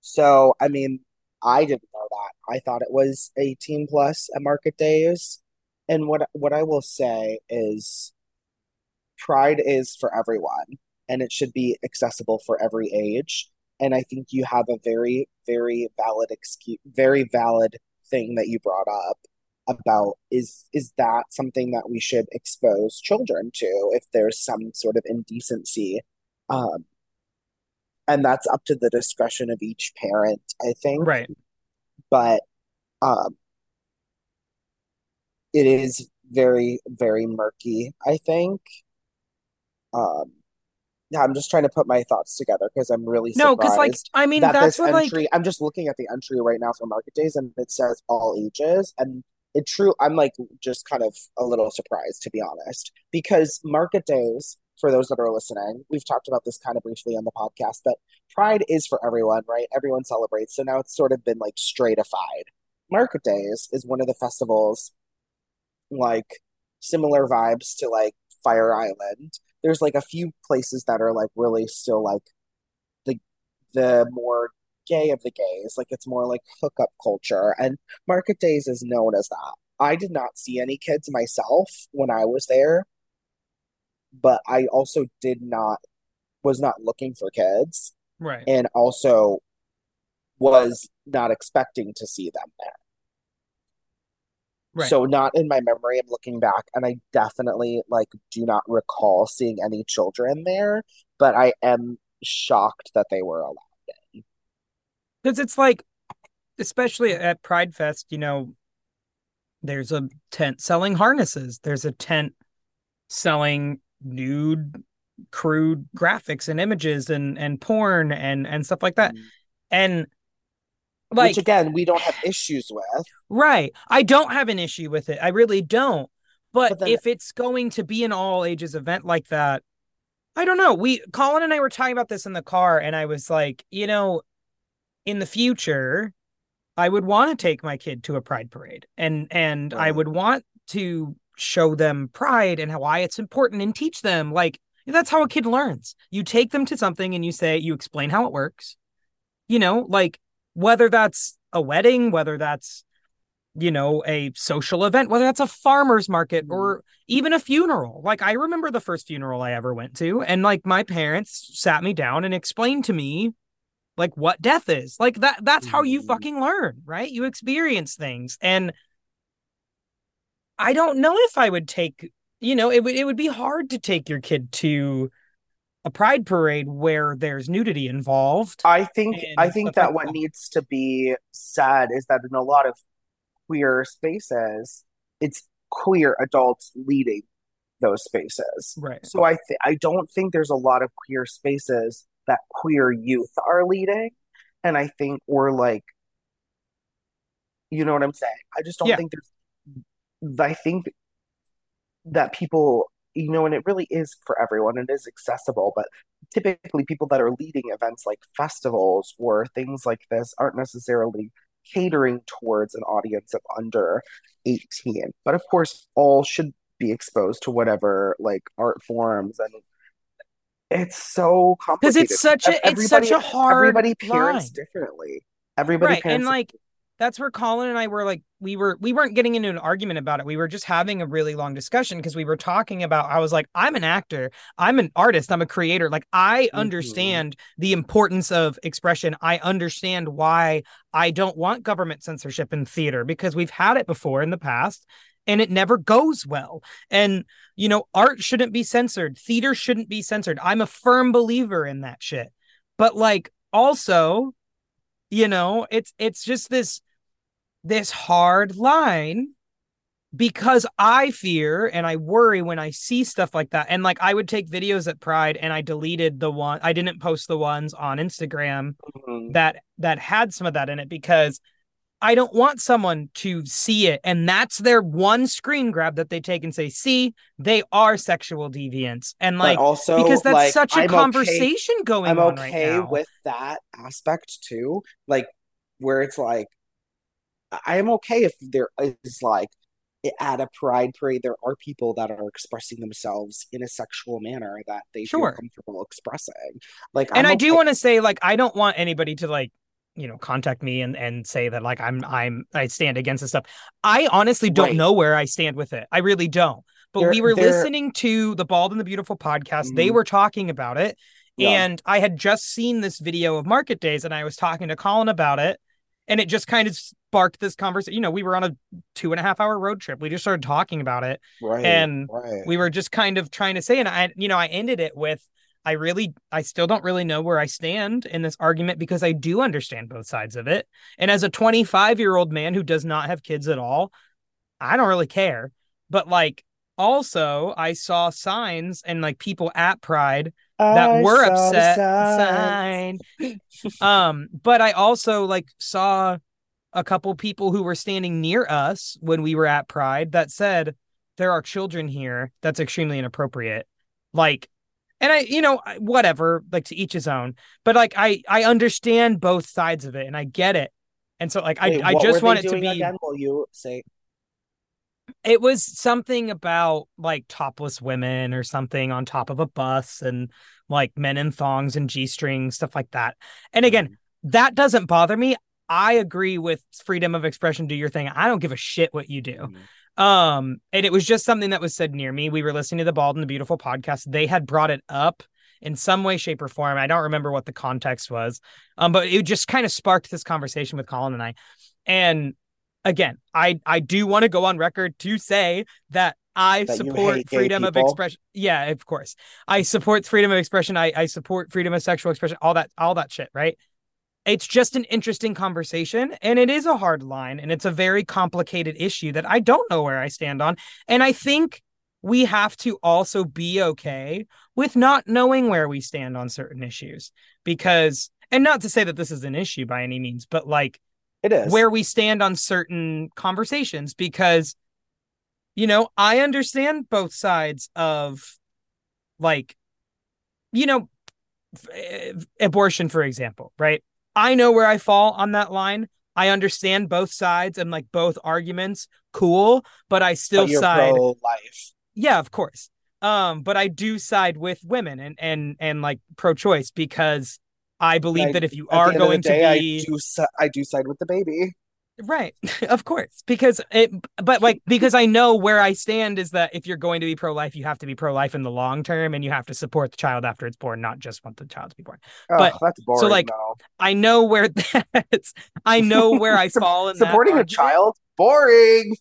So, I mean, I didn't know that. I thought it was 18 plus at market days. And what what I will say is Pride is for everyone, and it should be accessible for every age. And I think you have a very, very valid excuse, very valid thing that you brought up about is is that something that we should expose children to if there's some sort of indecency. Um, and that's up to the discretion of each parent, I think. right But um, it is very, very murky, I think. Um, I'm just trying to put my thoughts together because I'm really no, because like I mean that that's what like entry. I'm just looking at the entry right now for Market Days, and it says all ages, and it true. I'm like just kind of a little surprised to be honest, because Market Days, for those that are listening, we've talked about this kind of briefly on the podcast, but Pride is for everyone, right? Everyone celebrates, so now it's sort of been like stratified. Market Days is one of the festivals, like similar vibes to like Fire Island. There's like a few places that are like really still like the the more gay of the gays. Like it's more like hookup culture, and Market Days is known as that. I did not see any kids myself when I was there, but I also did not was not looking for kids, right. and also was not expecting to see them there. Right. So not in my memory. I'm looking back, and I definitely like do not recall seeing any children there. But I am shocked that they were allowed in. because it's like especially at pride fest you know there's a tent selling harnesses there's a tent selling nude crude graphics and images and and porn and and stuff like that mm. and like Which again, we don't have issues with. right. I don't have an issue with it. I really don't. But, But then- if it's going to be an all ages event like that i don't know. We colin and i were talking about this in the car and i was like you know in the future i would want to take my kid to a pride parade and and i would want to show them pride and how why it's important and teach them. Like that's how a kid learns. You take them to something and you say you explain how it works. You know like whether that's a wedding whether that's you know a social event whether that's a farmers market Mhm. or even a funeral like i remember the first funeral i ever went to and like my parents sat me down and explained to me like what death is like that that's how you Mhm. fucking learn right you experience things and i don't know if i would take you know it would it would be hard to take your kid to a pride parade where there's nudity involved I think I think that like what that. needs to be said is that in a lot of queer spaces, it's queer adults leading those spaces. right So I th- I don't think there's a lot of queer spaces that queer youth are leading, and I think we're like, you know what I'm saying? I just don't Yeah. think there's. I think that people, you know, and it really is for everyone. It is accessible, but typically people that are leading events like festivals or things like this aren't necessarily catering towards an audience of under 18. But of course, all should be exposed to whatever like art forms and it's so complicated because it's such a it's such a hard everybody parents line. differently. Everybody right and like that's where colin and i were like we were we weren't getting into an argument about it. We were just having a really long discussion because we were talking about i was like i'm an actor. I'm an artist. I'm a creator. Like i Mhm. understand the importance of expression. I understand why i don't want government censorship in theater because we've had it before in the past and it never goes well. And you know art shouldn't be censored. Theater shouldn't be censored. I'm a firm believer in that shit. But like also you know it's it's just this this hard line because i fear and i worry when i see stuff like that and like i would take videos at pride and i deleted the one i didn't post the ones on instagram Mhm. that that had some of that in it because I don't want someone to see it and that's their one screen grab that they take and say, "See, they are sexual deviants." And like but also because that's like, such a I'm okay- conversation going I'm on right okay now. with that aspect too. Like where it's like I am okay if there is like at a pride parade there are people that are expressing themselves in a sexual manner that they Sure. feel comfortable expressing. Like and I'm I do want to say like I don't want anybody to like you know contact me and and say that like I'm I'm I stand against this stuff. I honestly don't Right. know where I stand with it. I really don't. But There- we were there- listening to the Bald and the Beautiful podcast. They Mhm. were talking about it. Yeah. And I had just seen this video of Market Days and I was talking to Colin about it. And it just kind of sparked this conversation. You know, we were on a two and a half hour road trip. We just started talking about it right, and right. we were just kind of trying to say and i you know i ended it with i really i still don't really know where i stand in this argument because i do understand both sides of it and as a 25 year old man who does not have kids at all i don't really care but like also i saw signs and like people at pride that I were upset sign. *laughs* um but i also like saw a couple people who were standing near us when we were at pride that said there are children here that's extremely inappropriate like and i you know whatever like to each his own but like i i understand both sides of it and i get it and so like Wait, i i just want it to be again? Will you say? It was something about like topless women or something on top of a bus and like men in thongs and g-strings stuff like that. And again that doesn't bother me. I agree with freedom of expression do your thing. I don't give a shit what you do. Mhm. um and it was just something that was said near me. We were listening to the bald and the beautiful podcast. They had brought it up in some way shape or form. I don't remember what the context was. Um but it just kind of sparked this conversation with colin and i. And again i i do want to go on record to say that i That support freedom of expression yeah of course. I support freedom of expression. I i support freedom of sexual expression all that all that shit right? It's just an interesting conversation and it is a hard line and it's a very complicated issue that I don't know where I stand on. And I think we have to also be okay with not knowing where we stand on certain issues because, and not to say that this is an issue by any means, but like It is where we stand on certain conversations because, you know, I understand both sides of like, you know, f- abortion, for example, right? I know where I fall on that line. I understand both sides and like both arguments. Cool, but I still but side. pro-life. Yeah, of course. Um, but I do side with women and and and like pro-choice because I believe I- that if you are end of the going day, to be I do. I do side with the baby. Right. *laughs* Of course. Because it but like because I know where I stand is that if you're going to be pro life, you have to be pro life in the long term and you have to support the child after it's born, not just want the child to be born. Oh, But- that's boring. like, though. I know where *laughs* that's I know where I *laughs* fall in that supporting a child. Boring.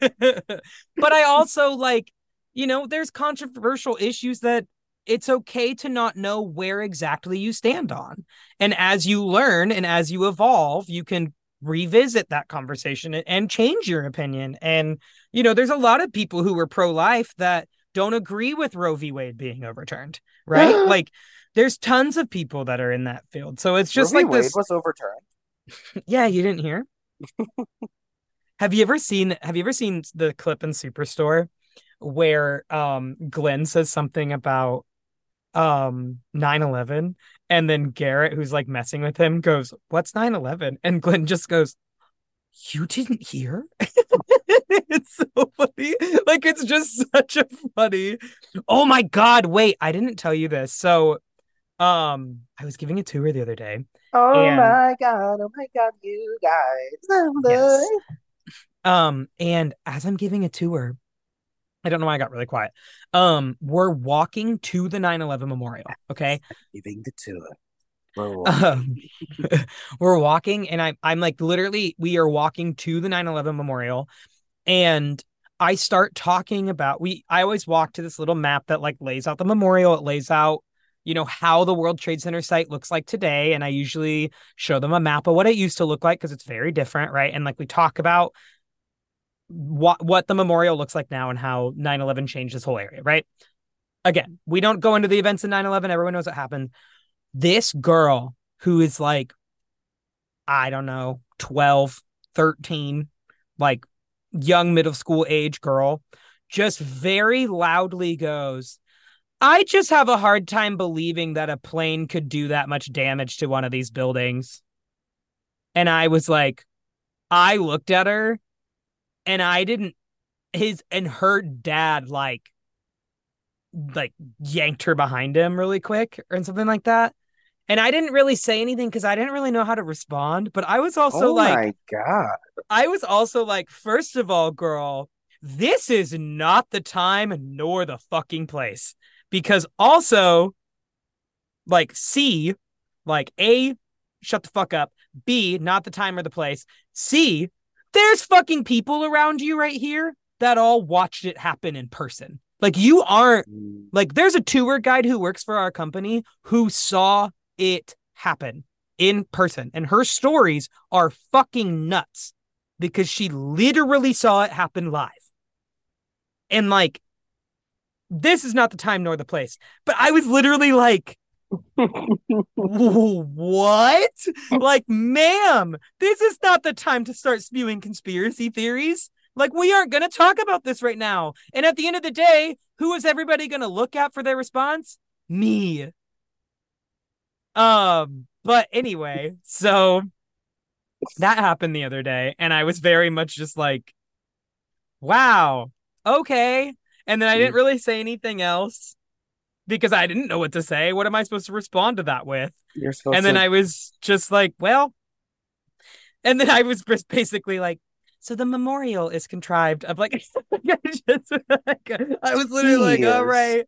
but I also like, you know, there's controversial issues that it's okay to not know where exactly you stand on. And as you learn and as you evolve, you can revisit that conversation and- change your opinion. And, you know, there's a lot of people who were pro life that don't agree with Roe v. Wade being overturned, right? *laughs* like, there's tons of people that are in that field. So it's just Roe like Wade this. was overturned. *laughs* Yeah, you didn't hear? *laughs* have you ever seen have you ever seen the clip in Superstore where um Glenn says something about um 9/11 and then Garrett who's like messing with him goes, "What's 9/11?" and Glenn just goes, "You didn't hear?" *laughs* it's so funny. Like it's just such a funny. Oh my god, wait, I didn't tell you this. So um I was giving a tour the other day Oh And- my god! Oh my god! You guys. Yes. Um, and as I'm giving a tour, I don't know why I got really quiet. Um, we're walking to the 9/11 memorial. Okay. leaving the tour. Bro. Um, *laughs* we're walking, and I'm I'm like literally, we are walking to the 9/11 memorial, and I start talking about we. I always walk to this little map that like lays out the memorial. It lays out, you know, how the World Trade Center site looks like today, and I usually show them a map of what it used to look like because it's very different, right? And like we talk about what what the memorial looks like now and how 9/11 changed this whole area, right? Again, we don't go into the events in 9/11. Everyone knows what happened. This girl who is like I don't know, 12, 13, like young middle school age girl, just very loudly goes, I just have a hard time believing that a plane could do that much damage to one of these buildings. And I was like, I looked at her and I didn't, his and her dad, like, like yanked her behind him really quick or something like that. And I didn't really say anything because I didn't really know how to respond. But I was also oh like, my god! I was also like, first of all, girl, this is not the time nor the fucking place. Because also, like, C, like, A, shut the fuck up. B, not the time or the place. C, there's fucking people around you right here that all watched it happen in person. Like, you aren't like there's a tour guide who works for our company who saw it happen in person and her stories are fucking nuts because she literally saw it happen live. And like this is not the time nor the place. But I was literally like, what? like, ma'am, this is not the time to start spewing conspiracy theories. Like, we aren't going to talk about this right now. And at the end of the day, who is everybody going to look at for their response? Me. Um, but anyway, so that happened the other day, and I was very much just like, wow, okay. And then I didn't really say anything else because I didn't know what to say. What am I supposed to respond to that with? You're supposed And then to. I was just like, well, and then I was *laughs* just basically like, so the memorial is contrived of like, I, *laughs* just, I was literally like, all right.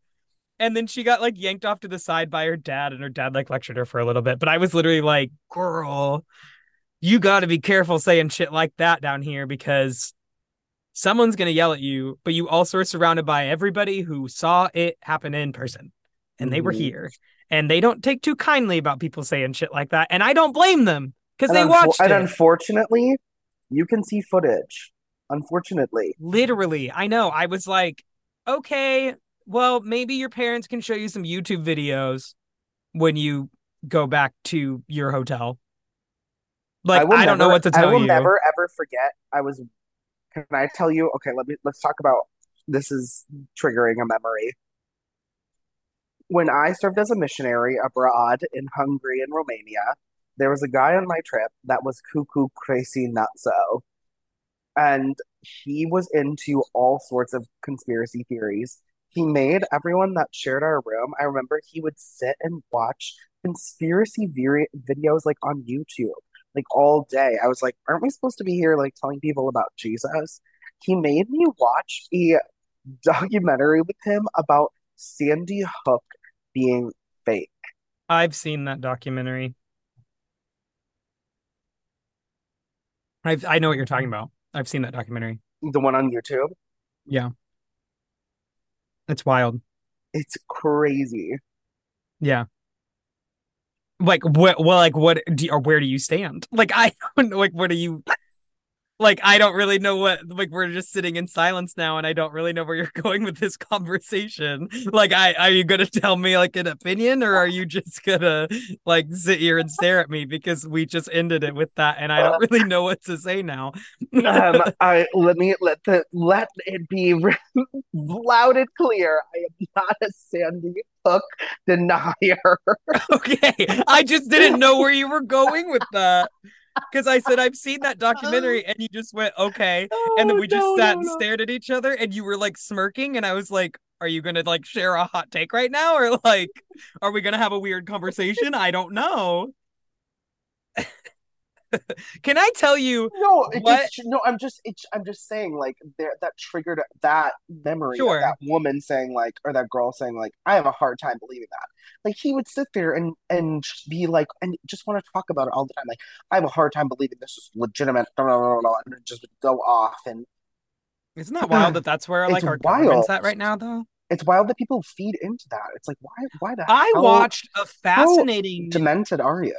And then she got like yanked off to the side by her dad, and her dad like lectured her for a little bit. But I was literally like, girl, you got to be careful saying shit like that down here because someone's going to yell at you, but you also are surrounded by everybody who saw it happen in person and they were Mhm. here and they don't take too kindly about people saying shit like that. And I don't blame them because they unfo- watched and it. unfortunately, you can see footage. Unfortunately, Literally, I know. I was like, okay, well, maybe your parents can show you some YouTube videos when you go back to your hotel. Like, I, will don't know what to tell you. I will you. never ever forget. I was. Can I tell you? Okay, let me. Let's talk about. This is triggering a memory. When I served as a missionary abroad in Hungary and Romania, there was a guy on my trip that was cuckoo crazy nutso, and he was into all sorts of conspiracy theories. He made everyone that shared our room. I remember he would sit and watch conspiracy vi- videos like on YouTube like all day. I was like, aren't we supposed to be here like telling people about Jesus? He made me watch a documentary with him about Sandy Hook being fake. I've seen that documentary. I've, I know what you're talking about. I've seen that documentary. The one on YouTube. Yeah. It's wild. It's crazy. Yeah. Like what? Well, like what? Do, or where do you stand? Like I *laughs* don't know. Like what do you? Like I don't really know what. Like we're just sitting in silence now, and I don't really know where you're *laughs* going with this conversation. Like I, are you gonna tell me like an opinion, or are you just gonna like sit here and stare at me because we just ended it with that, and I don't really know what to say now. Um, *laughs* I let me let the let it be *laughs* loud and clear. I am not a Sandy Hook denier. Okay, I just didn't know where you were going with that because I said I've seen that documentary, and you just went okay, and then Oh, we just no, sat no, and no. stared at each other, and you were like smirking, and I was like, "Are you gonna like share a hot take right now, or like, are we gonna have a weird conversation? I don't know." *laughs* Can I tell you? No, it What? just no. I'm just it's, I'm just saying like there that triggered that memory Sure. of that woman saying like or that girl saying like I have a hard time believing that. Like he would sit there and and be like and just want to talk about it all the time. Like I have a hard time believing this is legitimate. Blah, blah, blah, and just would go off. And Isn't that wild that that's where like It's our government's at right now, though? it's wild that people feed into that. It's like why why the I hell watched a fascinating. demented are you?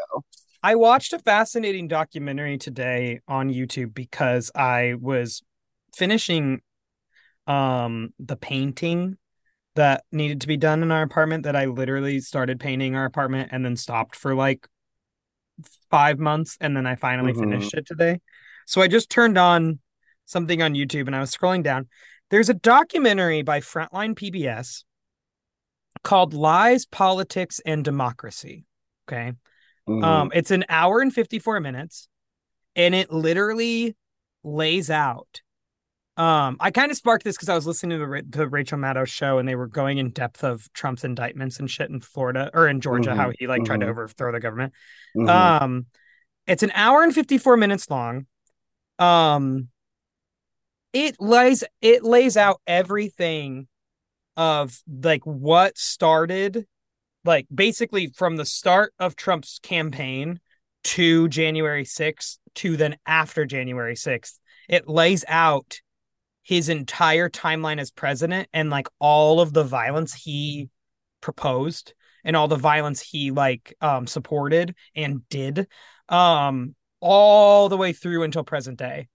I watched a fascinating documentary today on YouTube because I was finishing um the painting that needed to be done in our apartment that I literally started painting our apartment and then stopped for like 5 months and then I finally Mhm. finished it today. So I just turned on something on YouTube and I was scrolling down. There's a documentary by Frontline PBS called Lies, Politics and Democracy. Okay. Mm-hmm. Um, it's an hour and 54 minutes, and it literally lays out. Um, I kind of sparked this because I was listening to the, the Rachel Maddow show, and they were going in depth of Trump's indictments and shit in Florida or in Georgia, how he like tried to mhm. overthrow the government. Mhm. Um, it's an hour and 54 minutes long. Um, it lays it lays out everything of like what started like basically from the start of Trump's campaign to January 6th to then after January 6th. It lays out his entire timeline as president and like all of the violence he proposed and all the violence he like um supported and did um all the way through until present day.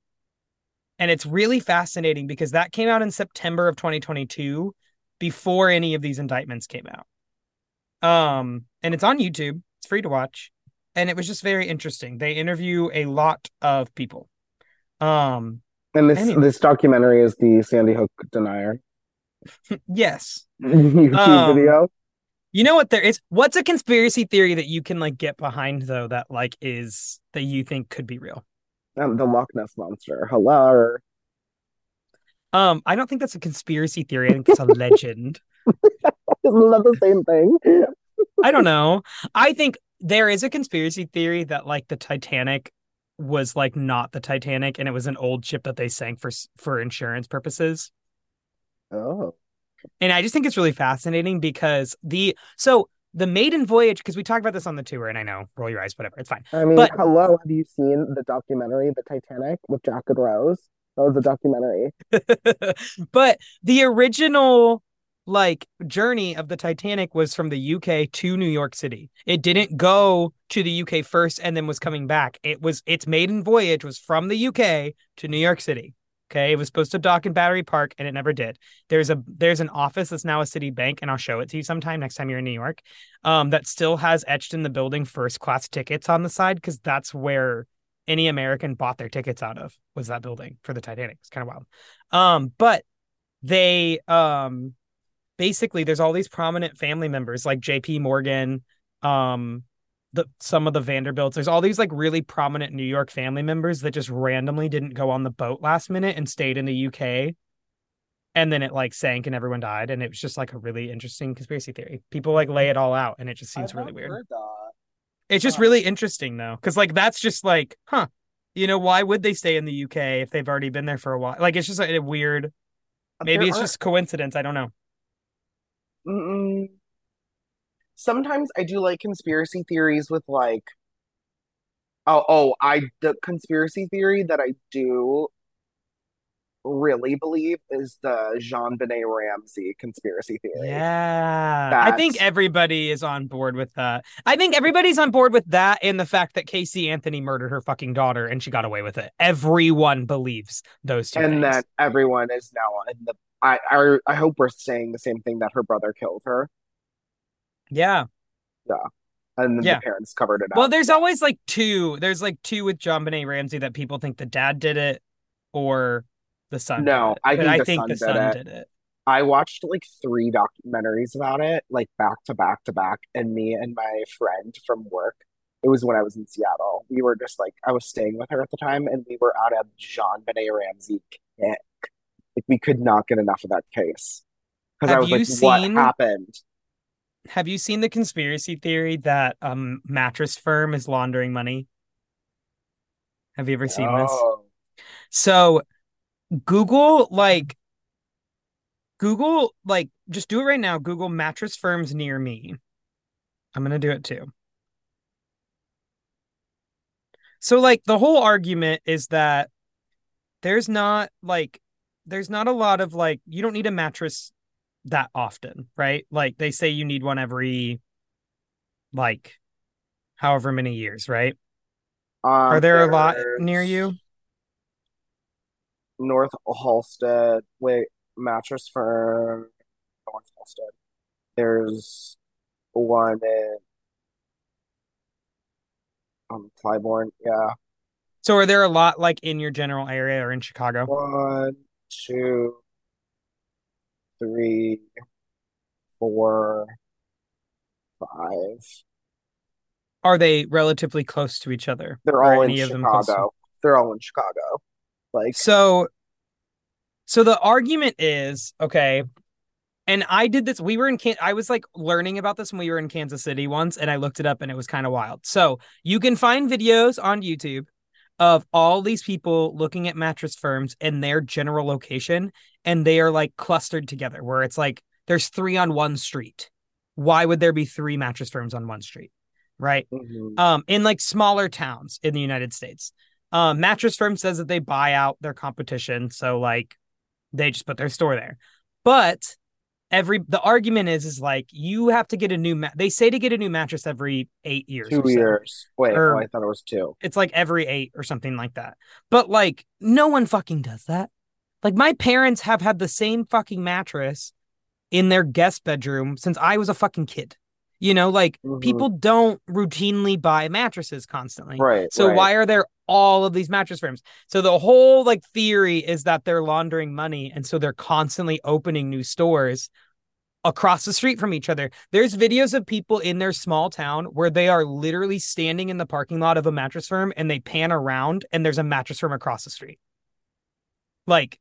And it's really fascinating because that came out in September of 2022 before any of these indictments came out. Um, and it's on YouTube. It's free to watch, and it was just very interesting. They interview a lot of people. Um, And this Anyway. this documentary is the Sandy Hook denier *laughs* yes, YouTube Um, video. you know what there is. What's a conspiracy theory that you can like get behind though that like is that you think could be real? Um, the Loch Ness monster. Hello. Um, I don't think that's a conspiracy theory. I think it's a *laughs* legend. *laughs* Isn't that the same thing? I don't know. I think there is a conspiracy theory that like the Titanic was like not the Titanic and it was an old ship that they sank for for insurance purposes. Oh. And I just think it's really fascinating because the so the maiden voyage because we talked about this on the tour and I know roll your eyes whatever it's fine. I mean, But- hello. Have you seen the documentary, The Titanic, with Jack and Rose? That was a documentary. *laughs* but the original like journey of the Titanic was from the UK to New York City. It didn't go to the UK first and then was coming back. It was its maiden voyage was from the UK to New York City. Okay, it was supposed to dock in Battery Park and it never did. There's a there's an office that's now a city bank and I'll show it to you sometime next time you're in New York. Um that still has etched in the building first class tickets on the side cuz that's where any American bought their tickets out of was that building for the Titanic. It's kind of wild. Um, but they um basically there's all these prominent family members like JP Morgan, um, the some of the Vanderbilts. There's all these like really prominent New York family members that just randomly didn't go on the boat last minute and stayed in the UK. And then it like sank and everyone died. And it was just like a really interesting conspiracy theory. People like lay it all out and it just seems really weird. It's just really interesting though, because like that's just like, huh, you know, why would they stay in the UK if they've already been there for a while? Like it's just a, a weird. Maybe There it's just coincidence. I don't know. Mm-mm. Sometimes I do like conspiracy theories with like, oh, oh, I the conspiracy theory that I do really believe is the JonBenét Ramsey conspiracy theory. Yeah, I think everybody is on board with that. I think everybody's on board with that and the fact that Casey Anthony murdered her fucking daughter and she got away with it. Everyone believes those two and things. that everyone is now in the. I, I I hope we're saying the same thing that her brother killed her, yeah. Yeah. And then Yeah. the parents covered it up. Well, there's always like two. There's like two with JonBenét Ramsey that people think the dad did it or the son. No, did it. I think I the think son the did it. did it. I watched like three documentaries about it, like back to back to back, and me and my friend from work. It was when I was in Seattle. We were just like I was staying with her at the time, and we were out of JonBenét Ramsey kick. Like we could not get enough of that case because I Have was you like, seen- "What happened?" Have you seen the conspiracy theory that um mattress firm is laundering money? Have you ever seen this? So Google like Google like just do it right now. Google mattress firms near me. I'm gonna do it too. So like the whole argument is that there's not like there's not a lot of like you don't need a mattress that often, right? Like they say you need one every like however many years, right? um, Are there a lot near you? North Halsted. Wait, mattress firm. North Halsted. There's one in um Clybourn. Yeah. So are there a lot like in your general area or in Chicago? One, two, three, four, five. Are they relatively close to each other? They're all in any of them close to- Chicago. They're all in Chicago. Like, So so the argument is, okay, and I did this we were in Can- I was like learning about this when we were in Kansas City once and I looked it up and it was kind of wild. So, you can find videos on YouTube of all these people looking at mattress firms and their general location and they are like clustered together where it's like there's 3 on one street. Why would there be 3 mattress firms on one street? Right? mhm. um in like smaller towns in the United States. Um mattress firm says that they buy out their competition, so like they just put their store there. But every the argument is is like you have to get a new mat. they say to get a new mattress every 8 years. two years. Wait, oh, Or- oh, I thought it was two. It's like every 8 or something like that. But like no one fucking does that. Like my parents have had the same fucking mattress in their guest bedroom since I was a fucking kid. You know, like Mhm. people don't routinely buy mattresses constantly. Right. So right. why are there all of these mattress firms? So the whole like theory is that they're laundering money and so they're constantly opening new stores across the street from each other. There's videos of people in their small town where they are literally standing in the parking lot of a mattress firm and they pan around and there's a mattress firm across the street. Like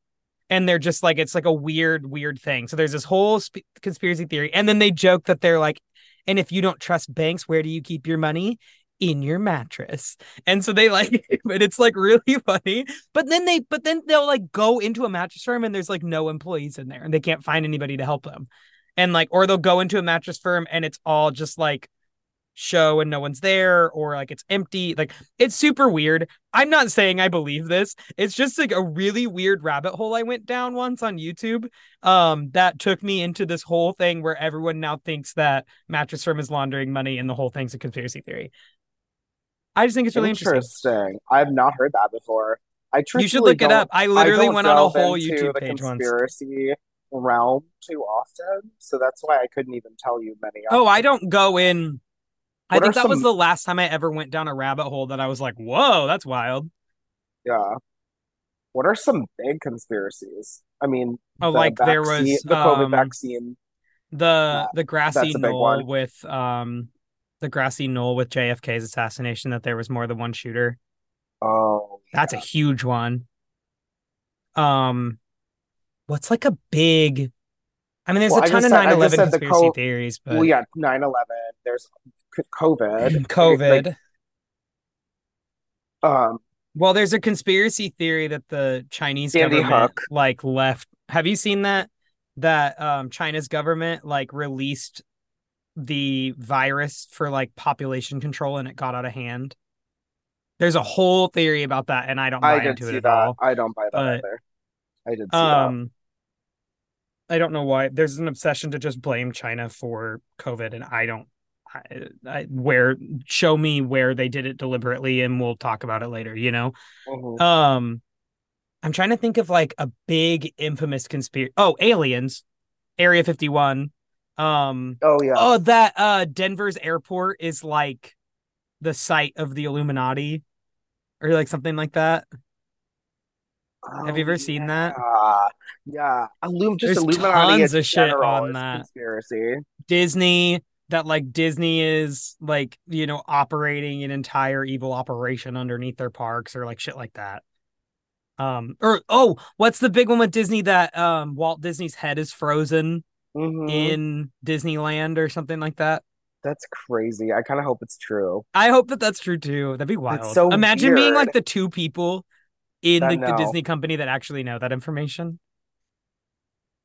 and they're just like it's like a weird weird thing. So there's this whole sp- conspiracy theory and then they joke that they're like and if you don't trust banks, where do you keep your money? In your mattress. And so they like, *laughs* but it's like really *laughs* funny. But then they, but then they'll like go into a mattress firm and there's like no employees in there and they can't find anybody to help them. And like, or they'll go into a mattress firm and it's all just like show and no one's there or like it's empty. Like it's super weird. I'm not saying I believe this. It's just like a really weird rabbit hole I went down once on YouTube um that took me into this whole thing where everyone now thinks that mattress firm is laundering money and the whole thing's a conspiracy theory. I just think it's really interesting. interesting. I've not heard that before. I truly, You should look it up. I I literally don't went on a whole YouTube the page once. conspiracy realm too often, so that's why I couldn't even tell you many. Oh, I don't go in. I think that was the last time I ever went down a rabbit hole that I was like, "Whoa, that's wild." Yeah. What are some big conspiracies? I mean, Oh, the like there was the COVID um, vaccine. the the grassy that's a big knoll with um the grassy knoll with JFK's assassination that there was more than one shooter. Oh, That's a huge one. Um, what's like a big? I mean, there's Well, a ton of said- 9/11 just said the conspiracy co- theories, but well, yeah, 9/11. There's COVID. *laughs* COVID. Like, um, Well, there's a conspiracy theory that the Chinese Sandy government like left. Have you seen that? That um China's government like released the virus for like population control and it got out of hand. There's a whole theory about that, and I don't buy I into see it that. all. I don't buy that But, either. I did see Um, I don't know why. There's an obsession to just blame China for COVID, and I don't. I, where show me where they did it deliberately, and we'll talk about it later. You know. Mhm. Um, I'm trying to think of like a big infamous conspiracy. Oh, aliens, Area 51. Um, Oh yeah. oh, that uh Denver's airport is like the site of the Illuminati, or like something like that. have you Oh, ever seen that? Yeah, yeah. Illum- just There's Illuminati tons of shit on that. conspiracy. Disney that like Disney is like you know operating an entire evil operation underneath their parks or like shit like that. Um or oh, what's the big one with Disney that um Walt Disney's head is frozen Mhm. in Disneyland or something like that? That's crazy. I kind of hope it's true. I hope that that's true too. That'd be wild. so Imagine being like the two people in like the. Disney company that actually know that information.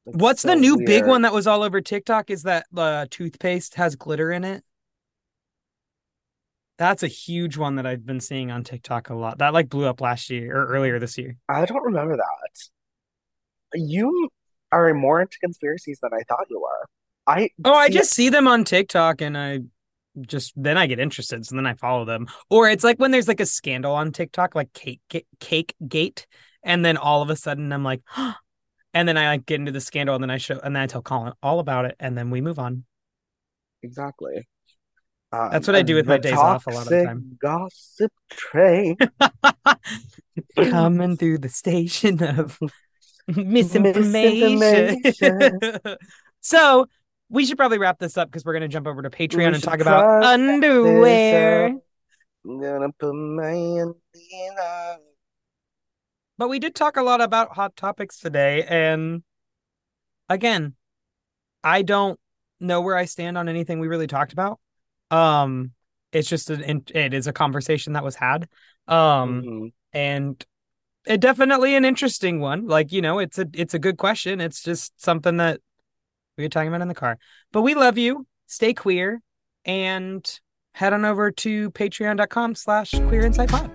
It's What's the so new big one that was all over TikTok? Is that uh, toothpaste has glitter in it? That's a huge one that I've been seeing on TikTok a lot. That like blew up last year or earlier this year. I don't remember that. You are more into conspiracies than I thought you were. I Oh, I just see them on TikTok and I just then I get interested, so then I follow them. Or it's like when there's like a scandal on TikTok, like cake cake gate, and then all of a sudden I'm like, *gasps* and then I like get into the scandal, and then I show, and then I tell Colin all about it, and then we move on. exactly. Um, That's what I do with my days off a lot of the time. Gossip train. *laughs* coming through the station of misinformation. Misinformation. *laughs* so we should probably wrap this up because we're going to jump over to Patreon We and talk about underwear. I'm gonna put my Indian on. But we did talk a lot about hot topics today, and again, I don't know where I stand on anything we really talked about. Um, it's just an it is a conversation that was had. Um, Mhm. and it definitely an interesting one. Like, you know, it's a it's a good question. It's just something that we were talking about in the car. But we love you. Stay queer and head on over to patreon.com slash queer insight pod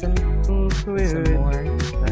listen to some more